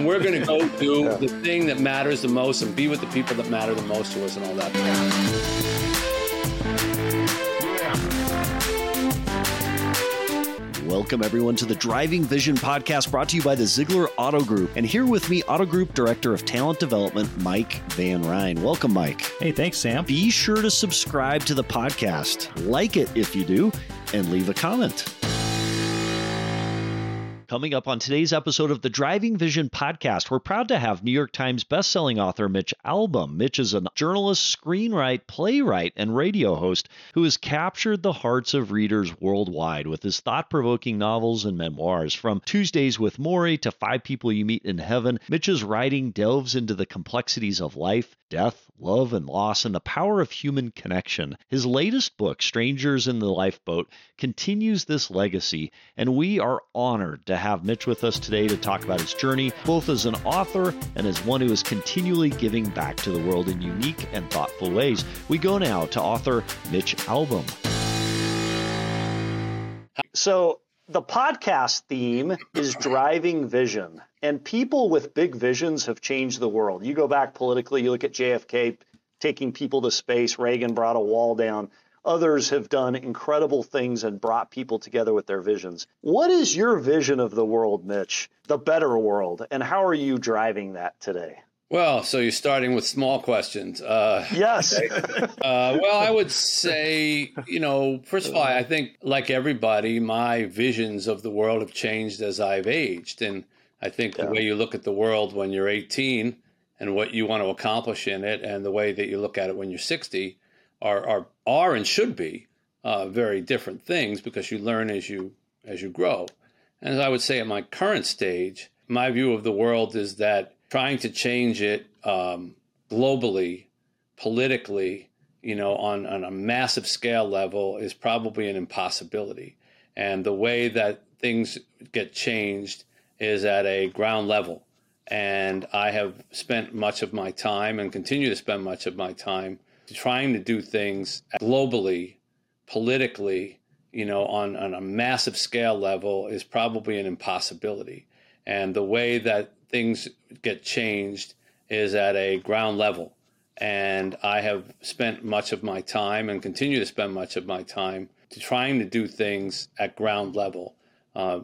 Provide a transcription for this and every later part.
and we're going to go do yeah. the thing that matters the most and be with the people that matter the most to us and all that. Welcome, everyone, to the Driving Vision podcast brought to you by the Ziegler Auto Group. And here with me, Auto Group Director of Talent Development, Mike Van Ryn. Welcome, Mike. Hey, thanks, Sam. Be sure to subscribe to the podcast, like it if you do, and leave a comment. Coming up on today's episode of the Driving Vision podcast, we're proud to have New York Times bestselling author Mitch Albom. Mitch is a journalist, screenwriter, playwright, and radio host who has captured the hearts of readers worldwide with his thought provoking novels and memoirs. From Tuesdays with Morrie to Five People You Meet in Heaven, Mitch's writing delves into the complexities of life, death, love, and loss, and the power of human connection. His latest book, Strangers in the Lifeboat, continues this legacy, and we are honored to have Mitch with us today to talk about his journey, both as an author and as one who is continually giving back to the world in unique and thoughtful ways. We go now to author Mitch Albom. So, the podcast theme is driving vision, and people with big visions have changed the world. You go back politically, you look at JFK taking people to space, Reagan brought a wall down. Others have done incredible things and brought people together with their visions. What is your vision of the world, Mitch? The better world, and how are you driving that today? Well, so you're starting with small questions. Uh, yes. uh, well, I would say, you know, first of all, I think, like everybody, my visions of the world have changed as I've aged. And I think yeah. the way you look at the world when you're 18 and what you want to accomplish in it, and the way that you look at it when you're 60 are, are, are and should be uh, very different things because you learn as you, as you grow. And as I would say at my current stage, my view of the world is that trying to change it um, globally, politically, you know, on, on a massive scale level is probably an impossibility. And the way that things get changed is at a ground level. And I have spent much of my time and continue to spend much of my time trying to do things globally, politically, you know, on, on a massive scale level is probably an impossibility. And the way that things get changed is at a ground level. And I have spent much of my time and continue to spend much of my time to trying to do things at ground level, uh,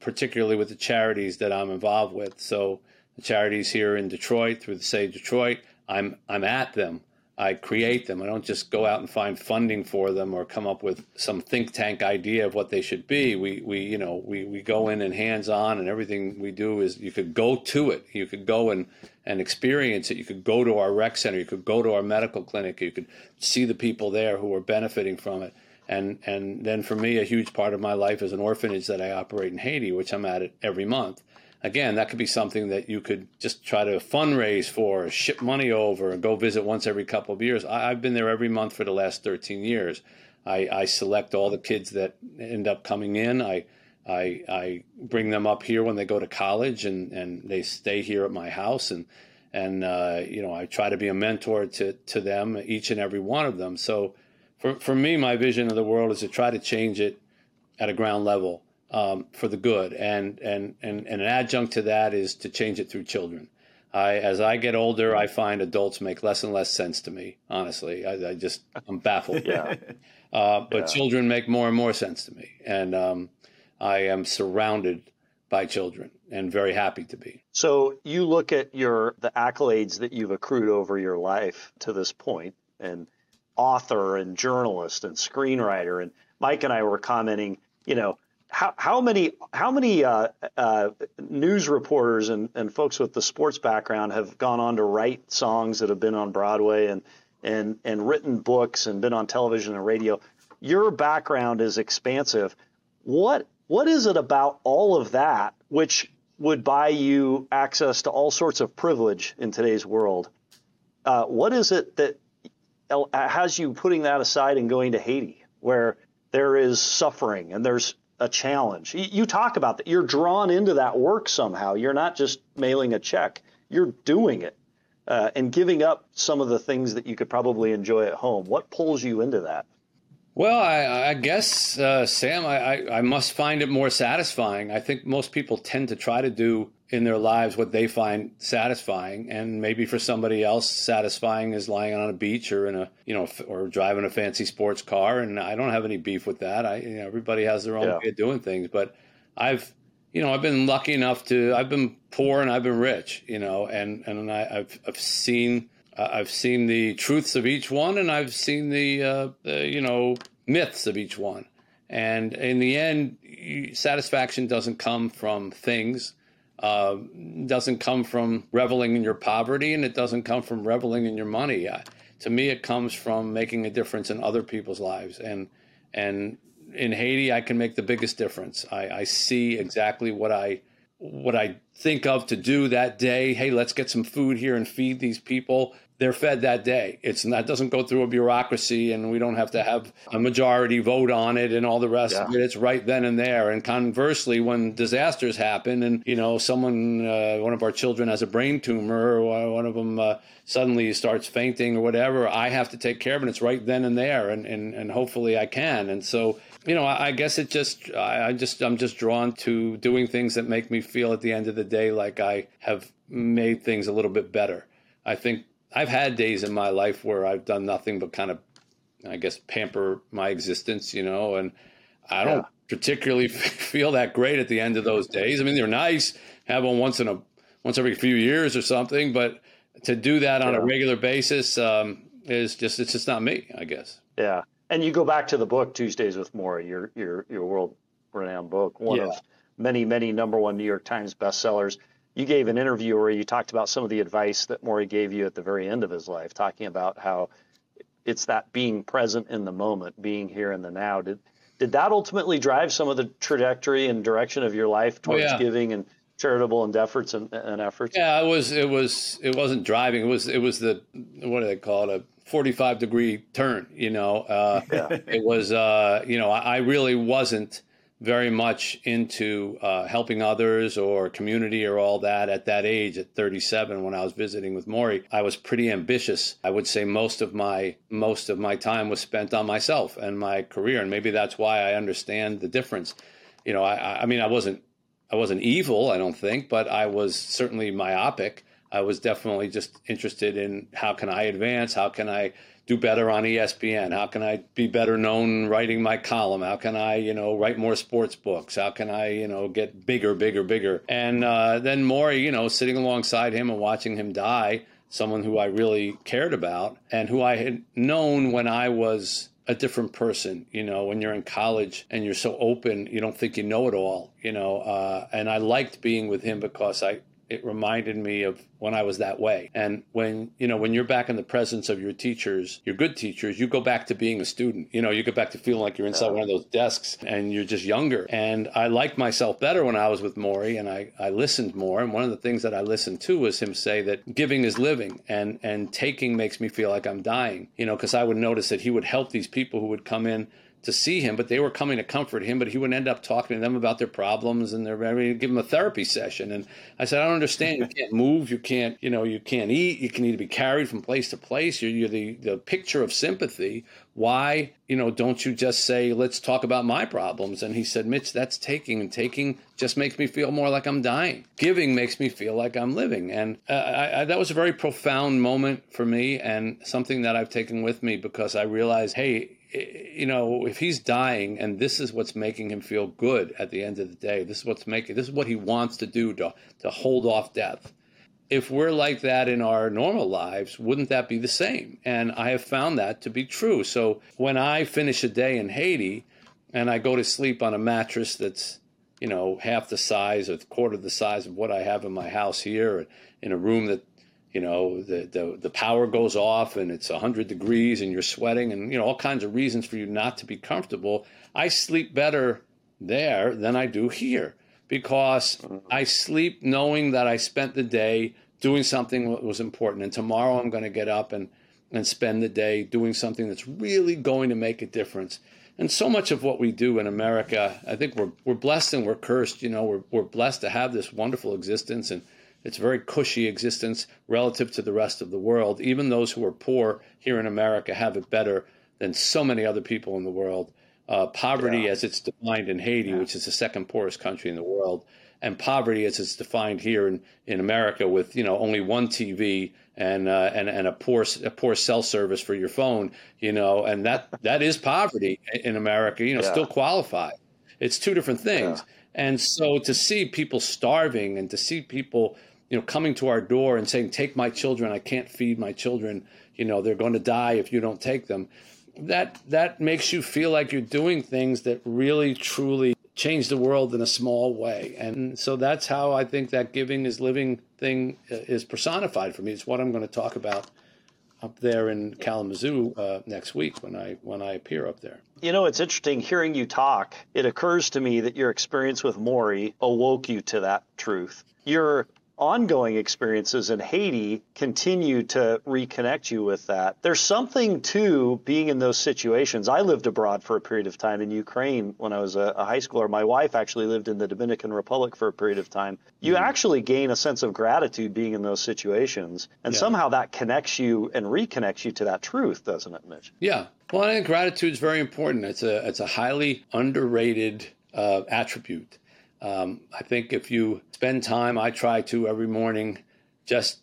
particularly with the charities that I'm involved with. So the charities here in Detroit through the SAY Detroit, I'm I'm at them I create them. I don't just go out and find funding for them or come up with some think tank idea of what they should be. We, we you know, we, we go in and hands on, and everything we do is you could go to it. You could go and, and experience it. You could go to our rec center. You could go to our medical clinic. You could see the people there who are benefiting from it. And, and then for me, a huge part of my life is an orphanage that I operate in Haiti, which I'm at it every month again, that could be something that you could just try to fundraise for, ship money over, and go visit once every couple of years. I, have been there every month for the last 13 years. I, I, select all the kids that end up coming in. I, I, I bring them up here when they go to college, and, and they stay here at my house. And and uh, you know, I try to be a mentor to to them, each and every one of them. So, for for me, my vision of the world is to try to change it at a ground level um, for the good. And, and, and, and an adjunct to that is to change it through children. I, as I get older, I find adults make less and less sense to me. Honestly, I, I just I'm baffled. yeah. Uh, but yeah. children make more and more sense to me, and um, I am surrounded by children and very happy to be. So you look at your the accolades that you've accrued over your life to this point, and author and journalist and screenwriter, and Mike and I were commenting, you know, how, how many how many uh, uh, news reporters and, and folks with the sports background have gone on to write songs that have been on Broadway and and and written books and been on television and radio? Your background is expansive. What what is it about all of that which would buy you access to all sorts of privilege in today's world? Uh, what is it that has you putting that aside and going to Haiti, where there is suffering and there's a challenge. You talk about that. You're drawn into that work somehow. You're not just mailing a check. You're doing it uh, and giving up some of the things that you could probably enjoy at home. What pulls you into that? Well, I, I guess, uh, Sam, I, I, I must find it more satisfying. I think most people tend to try to do in their lives what they find satisfying and maybe for somebody else satisfying is lying on a beach or in a you know or driving a fancy sports car and i don't have any beef with that i you know, everybody has their own yeah. way of doing things but i've you know i've been lucky enough to i've been poor and i've been rich you know and and I, have i've seen i've seen the truths of each one and i've seen the, uh, you know myths of each one and in the end satisfaction doesn't come from things uh, doesn't come from reveling in your poverty and it doesn't come from reveling in your money. Uh, to me, it comes from making a difference in other people's lives. And, and in Haiti, I can make the biggest difference. I, I see exactly what I, what I think of to do that day. Hey, let's get some food here and feed these people they're fed that day. It's not doesn't go through a bureaucracy, and we don't have to have a majority vote on it and all the rest yeah. of it. It's right then and there. And conversely, when disasters happen, and you know someone, uh, one of our children has a brain tumor, or one of them uh, suddenly starts fainting or whatever, I have to take care of it. It's right then and there, and and, and hopefully I can. And so you know, I, guess it just, I, just, I'm just drawn to doing things that make me feel at the end of the day like I have made things a little bit better. I think I've had days in my life where I've done nothing but kind of, I guess, pamper my existence, you know, and I don't yeah. particularly feel that great at the end of those days. I mean, they're nice, have one once in a once every few years or something, but to do that on yeah. a regular basis um, is just it's just not me, I guess. Yeah, and you go back to the book Tuesdays with Morrie, your your your world renowned book, one yeah. of many many number one New York Times bestsellers you gave an interview where you talked about some of the advice that Morrie gave you at the very end of his life, talking about how it's that being present in the moment, being here in the now. Did did that ultimately drive some of the trajectory and direction of your life oh, towards oh, yeah. giving and charitable endeavors and, and, efforts? Yeah, it was it was it wasn't driving. It was it was the what do they call it? A 45 degree turn, you know. Uh, yeah. It was uh, you know, I, I really wasn't very much into uh, helping others or community or all that at that age at 37 when I was visiting with Morrie I was pretty ambitious I would say most of my most of my time was spent on myself and my career and maybe that's why I understand the difference you know I I mean I wasn't I wasn't evil I don't think but I was certainly myopic I was definitely just interested in how can I advance how can I do better on ESPN? How can I be better known writing my column? How can I, you know, write more sports books? How can I, you know, get bigger, bigger, bigger? And uh, then Morrie, you know, sitting alongside him and watching him die, someone who I really cared about and who I had known when I was a different person. You know, when you're in college and you're so open, you don't think you know it all. You know, uh, and I liked being with him because I it reminded me of when I was that way. And when, you know, when you're back in the presence of your teachers, your good teachers, you go back to being a student. You know, you go back to feeling like you're inside one of those desks and you're just younger. And I liked myself better when I was with Morrie and I, I listened more. And one of the things that I listened to was him say that giving is living and, and taking makes me feel like I'm dying, you know, because I would notice that he would help these people who would come in to see him, but they were coming to comfort him. But he would end up talking to them about their problems and they're I mean, give him a therapy session. And I said, I don't understand. You can't move. You can't, you know, you can't eat. You can need to be carried from place to place. You're, you're the, the picture of sympathy. Why, you know, don't you just say, let's talk about my problems? And he said, Mitch, that's taking, and taking just makes me feel more like I'm dying. Giving makes me feel like I'm living. And uh, I, I, that was a very profound moment for me and something that I've taken with me because I realized, hey, you know, if he's dying and this is what's making him feel good at the end of the day, this is what's making this is what he wants to do to to hold off death. If we're like that in our normal lives, wouldn't that be the same? And I have found that to be true. So when I finish a day in Haiti and I go to sleep on a mattress that's, you know, half the size or quarter the size of what I have in my house here, in a room that you know the, the the power goes off and it's 100 degrees and you're sweating and you know all kinds of reasons for you not to be comfortable i sleep better there than i do here because mm-hmm. i sleep knowing that i spent the day doing something that was important and tomorrow i'm going to get up and and spend the day doing something that's really going to make a difference and so much of what we do in america i think we're we're blessed and we're cursed you know we're, we're blessed to have this wonderful existence and it's a very cushy existence relative to the rest of the world. Even those who are poor here in America have it better than so many other people in the world. Uh, poverty, yeah. as it's defined in Haiti, yeah. which is the second poorest country in the world, and poverty, as it's defined here in, in America, with you know only one TV and uh, and and a poor a poor cell service for your phone, you know, and that that is poverty in America. You know, yeah. still qualified. It's two different things. And so to see people starving and to see people, you know, coming to our door and saying, "Take my children. I can't feed my children. You know, they're going to die if you don't take them." That that makes you feel like you're doing things that really truly change the world in a small way. And so that's how I think that giving is living thing uh, is personified for me. It's what I'm going to talk about up there in Kalamazoo uh, next week when I when I appear up there. You know, it's interesting hearing you talk. It occurs to me that your experience with Morrie awoke you to that truth. Your ongoing experiences in Haiti continue to reconnect you with that. There's something to being in those situations. I lived abroad for a period of time in Ukraine when I was a, a high schooler. My wife actually lived in the Dominican Republic for a period of time. You mm-hmm. actually gain a sense of gratitude being in those situations, and yeah. somehow that connects you and reconnects you to that truth, doesn't it, Mitch? Yeah. Well, I think gratitude is very important. It's a it's a highly underrated uh, attribute. Um, I think if you spend time, I try to every morning, just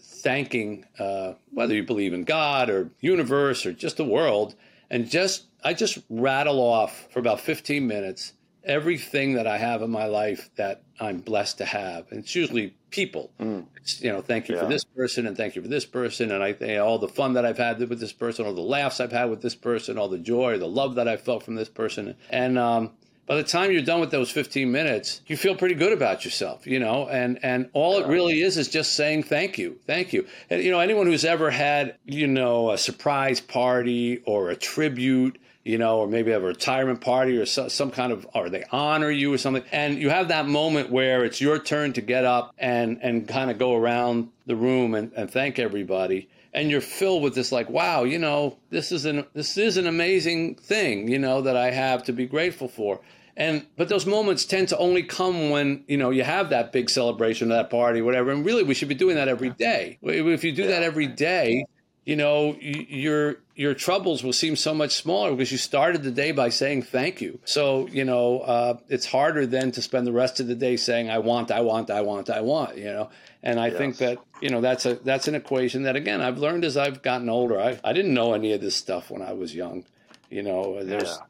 thanking uh, whether you believe in God or universe or just the world, and just I just rattle off for about 15 minutes everything that I have in my life that I'm blessed to have, and it's usually people. Mm. It's, you know, thank you yeah. for this person, and thank you for this person, and I think all the fun that I've had with this person, all the laughs I've had with this person, all the joy, the love that I felt from this person, and um, by the time you're done with those 15 minutes, you feel pretty good about yourself, you know, and, and all it really is is just saying thank you, thank you. And, you know, anyone who's ever had, you know, a surprise party or a tribute, you know, or maybe have a retirement party or so, some kind of, or they honor you or something. And you have that moment where it's your turn to get up and, and kind of go around the room and, and thank everybody and you're filled with this like wow you know this is an this is an amazing thing you know that i have to be grateful for and but those moments tend to only come when you know you have that big celebration, that party, whatever. And really, we should be doing that every day. If you do that every day, you know your your troubles will seem so much smaller because you started the day by saying thank you. So you know uh, it's harder then to spend the rest of the day saying I want, I want, I want, I want. You know, and I yes. think that you know that's a that's an equation that again I've learned as I've gotten older. I I didn't know any of this stuff when I was young. You know, there's. Yeah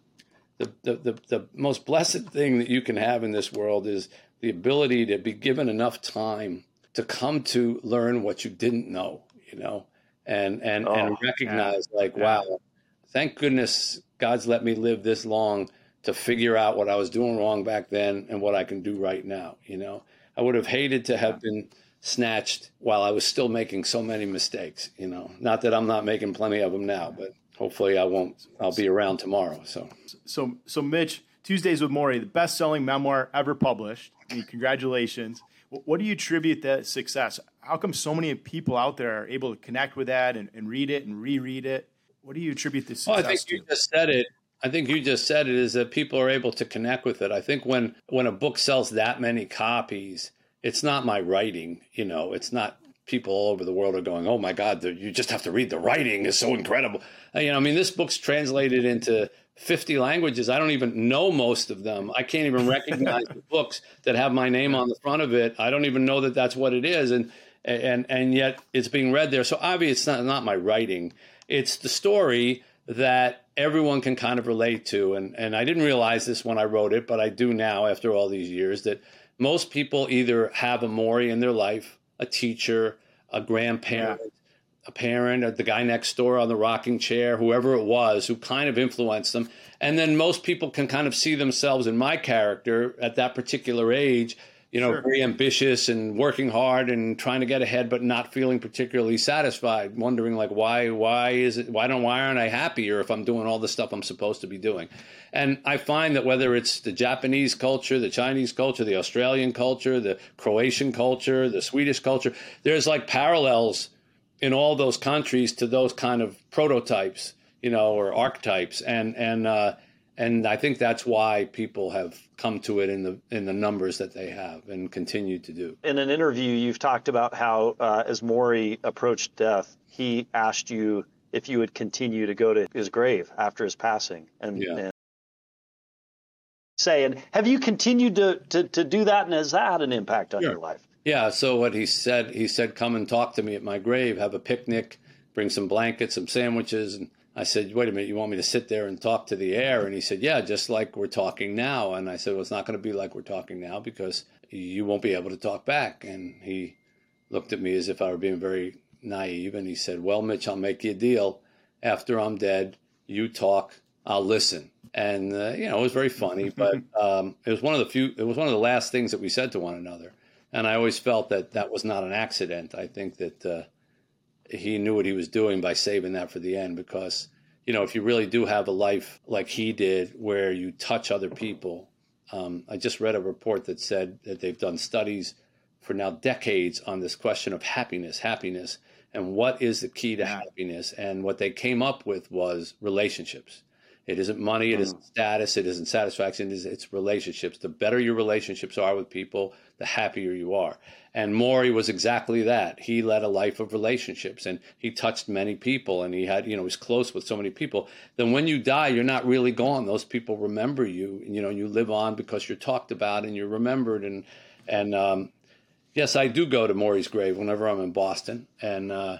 the, the, the, the most blessed thing that you can have in this world is the ability to be given enough time to come to learn what you didn't know, you know, and and oh, and recognize yeah. like, yeah. wow, thank goodness God's let me live this long to figure out what I was doing wrong back then and what I can do right now. You know, I would have hated to have been snatched while I was still making so many mistakes. You know, not that I'm not making plenty of them now, but hopefully I won't. I'll be around tomorrow. So, so, so Mitch, Tuesdays with Morrie, the best-selling memoir ever published. congratulations. What do you attribute that success? How come so many people out there are able to connect with that and, and read it and reread it? What do you attribute this success well, I think to? you just said it. I think you just said it is that people are able to connect with it. I think when when a book sells that many copies, it's not my writing. You know, it's not people all over the world are going, "Oh my God, the, you just have to read the writing is so incredible." Uh, you know, I mean, this book's translated into 50 languages. I don't even know most of them. I can't even recognize the books that have my name on the front of it. I don't even know that that's what it is, and and and yet it's being read there. So obviously, it's not not my writing. It's the story that everyone can kind of relate to. And and I didn't realize this when I wrote it, but I do now after all these years that most people either have a Morrie in their life a teacher, a grandparent, yeah. a parent, or the guy next door on the rocking chair, whoever it was who kind of influenced them. And then most people can kind of see themselves in my character at that particular age you know, sure. very ambitious and working hard and trying to get ahead, but not feeling particularly satisfied, wondering like why why is it why don't why aren't I happier if I'm doing all the stuff I'm supposed to be doing? And I find that whether it's the Japanese culture, the Chinese culture, the Australian culture, the Croatian culture, the Swedish culture, there's like parallels in all those countries to those kind of prototypes, you know, or archetypes, and and uh, and I think that's why people have come to it in the in the numbers that they have and continue to do. In an interview, you've talked about how uh, as Morrie approached death, he asked you if you would continue to go to his grave after his passing and, yeah. and say, and have you continued to, to, to do that and has that had an impact on sure. your life? Yeah. So what he said, he said, come and talk to me at my grave, have a picnic, bring some blankets, some sandwiches. And I said, wait a minute, you want me to sit there and talk to the air? And he said, yeah, just like we're talking now. And I said, well, it's not going to be like we're talking now because you won't be able to talk back. And he looked at me as if I were being very naive. And he said, well, Mitch, I'll make you a deal. After I'm dead, you talk, I'll listen. And, uh, you know, it was very funny, but um, it was one of the few, it was one of the last things that we said to one another. And I always felt that that was not an accident. I think that uh, he knew what he was doing by saving that for the end because, you know, if you really do have a life like he did where you touch other people, um, I just read a report that said that they've done studies for now decades on this question of happiness, happiness, and what is the key to happiness. And what they came up with was relationships. It isn't money, it isn't mm. status, it isn't satisfaction, it's relationships. The better your relationships are with people, the happier you are. And Morrie was exactly that. He led a life of relationships and he touched many people and he had, you know, was close with so many people. Then when you die, you're not really gone. Those people remember you, and, you know, you live on because you're talked about and you're remembered. And, and, um, yes, I do go to Morrie's grave whenever I'm in Boston. And, uh,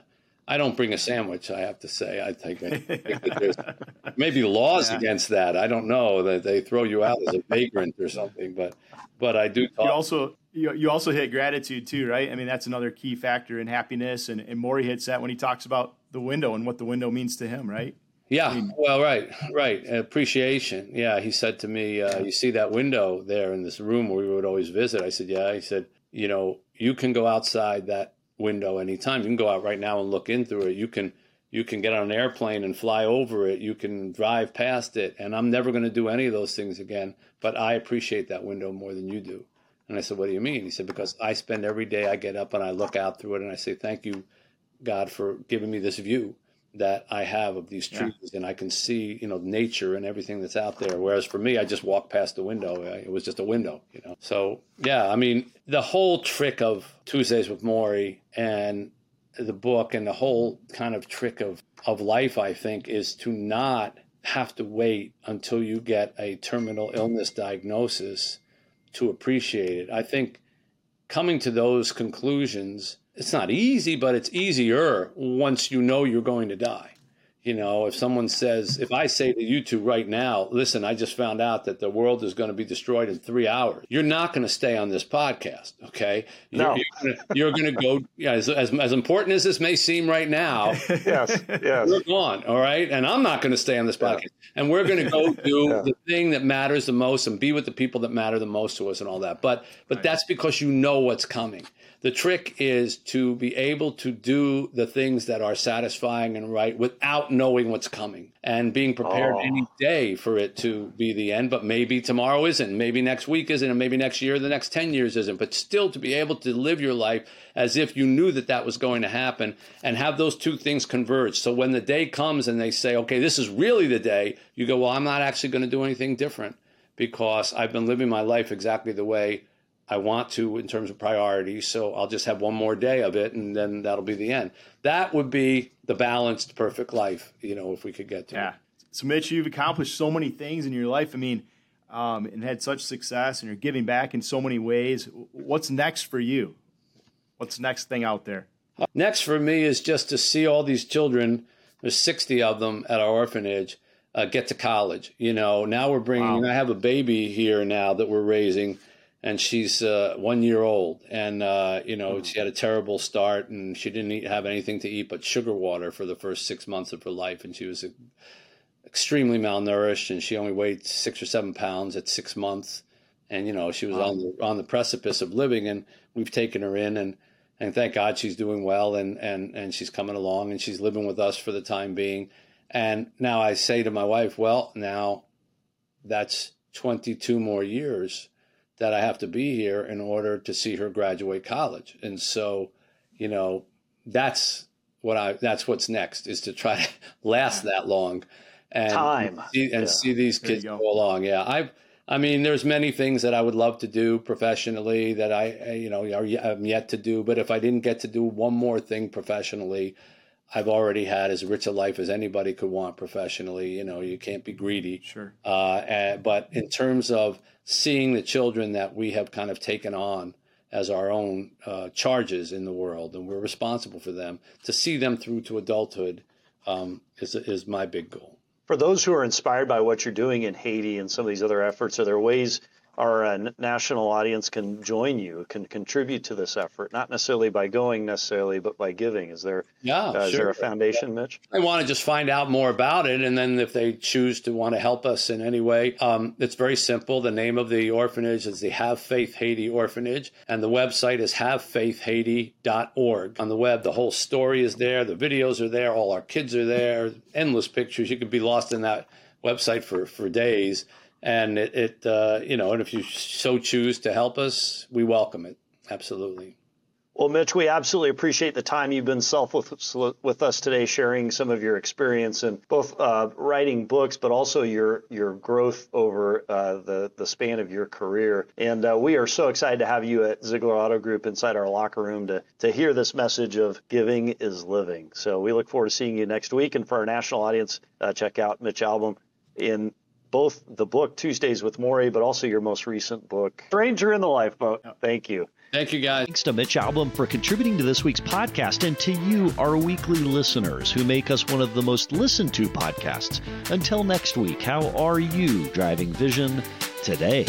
I don't bring a sandwich. I have to say. I think, I think there's maybe laws yeah. against that. I don't know that they throw you out as a vagrant or something. But but I do. Talk. You also you, you also hit gratitude too, right? I mean, that's another key factor in happiness. And, and Morrie hits that when he talks about the window and what the window means to him, right? Yeah, I mean, well, right, right. Appreciation. Yeah, he said to me, uh, "You see that window there in this room where we would always visit?" I said, "Yeah." He said, "You know, you can go outside that window anytime. You can go out right now and look in through it. You can you can get on an airplane and fly over it. You can drive past it. And I'm never going to do any of those things again. But I appreciate that window more than you do. And I said, What do you mean? He said, Because I spend every day I get up and I look out through it and I say, Thank you, God, for giving me this view that I have of these trees yeah. and I can see, you know, nature and everything that's out there. Whereas for me, I just walked past the window. It was just a window, you know. So, yeah, I mean, the whole trick of Tuesdays with Morrie and the book and the whole kind of trick of, of life, I think, is to not have to wait until you get a terminal illness diagnosis to appreciate it. I think coming to those conclusions, it's not easy, but it's easier once you know you're going to die. You know, if someone says, if I say to you two right now, listen, I just found out that the world is going to be destroyed in three hours, you're not going to stay on this podcast, okay? No. You're, going to go, yeah, as, as, as, important as this may seem right now, yes, yes. we're gone, all right? And I'm not going to stay on this podcast. Yeah. And we're going to go do yeah. the thing that matters the most and be with the people that matter the most to us and all that. But, but right. that's because you know what's coming. The trick is to be able to do the things that are satisfying and right without knowing what's coming and being prepared oh. any day for it to be the end. But maybe tomorrow isn't, maybe next week isn't, and maybe next year, the next 10 years isn't. But still to be able to live your life as if you knew that that was going to happen and have those two things converge. So when the day comes and they say, okay, this is really the day, you go, well, I'm not actually going to do anything different because I've been living my life exactly the way I want to in terms of priorities. So I'll just have one more day of it and then that'll be the end. That would be the balanced, perfect life, you know, if we could get to yeah. it. So, Mitch, you've accomplished so many things in your life. I mean, um, and had such success and you're giving back in so many ways. What's next for you? What's next thing out there? Next for me is just to see all these children, there's 60 of them at our orphanage, uh, get to college. You know, now we're bringing, wow. I have a baby here now that we're raising and she's uh, one year old, and uh, you know mm. she had a terrible start, and she didn't eat, have anything to eat but sugar water for the first six months of her life, and she was uh, extremely malnourished, and she only weighed six or seven pounds at six months, and you know she was wow. on the on the precipice of living, and we've taken her in, and and thank God she's doing well, and and and she's coming along, and she's living with us for the time being, and now I say to my wife, well, now that's twenty two more years that I have to be here in order to see her graduate college. And so, you know, that's what I that's what's next is to try to last that long and time see, and yeah. see these kids go. go along. Yeah, I've I mean, there's many things that I would love to do professionally that I, you know, I'm yet to do. But if I didn't get to do one more thing professionally, I've already had as rich a life as anybody could want professionally. You know, you can't be greedy. Sure. Uh, and, but in terms of seeing the children that we have kind of taken on as our own uh, charges in the world, and we're responsible for them, to see them through to adulthood um, is, is my big goal. For those who are inspired by what you're doing in Haiti and some of these other efforts, are there ways our uh, national audience can join you, can contribute to this effort, not necessarily by going necessarily, but by giving. Is there, yeah, uh, sure. is there a foundation, Mitch? I want to just find out more about it, and then if they choose to want to help us in any way, um, it's very simple. The name of the orphanage is the Have Faith Haiti Orphanage, and the website is havefaithhaiti.org. On the web, the whole story is there, the videos are there, all our kids are there, endless pictures. You could be lost in that website for, for days and it, it uh, you know, and if you so choose to help us, we welcome it. Absolutely. Well, Mitch, we absolutely appreciate the time you've been self with, with us today, sharing some of your experience in both uh, writing books, but also your your growth over uh, the the span of your career. And uh, we are so excited to have you at Ziegler Auto Group inside our locker room to to hear this message of giving is living. So we look forward to seeing you next week. And for our national audience, uh, check out Mitch Albom in both the book Tuesdays with Morrie, but also your most recent book, Stranger in the Lifeboat. Thank you. Thank you, guys. Thanks to Mitch Albom for contributing to this week's podcast and to you, our weekly listeners, who make us one of the most listened to podcasts. Until next week, how are you driving vision today?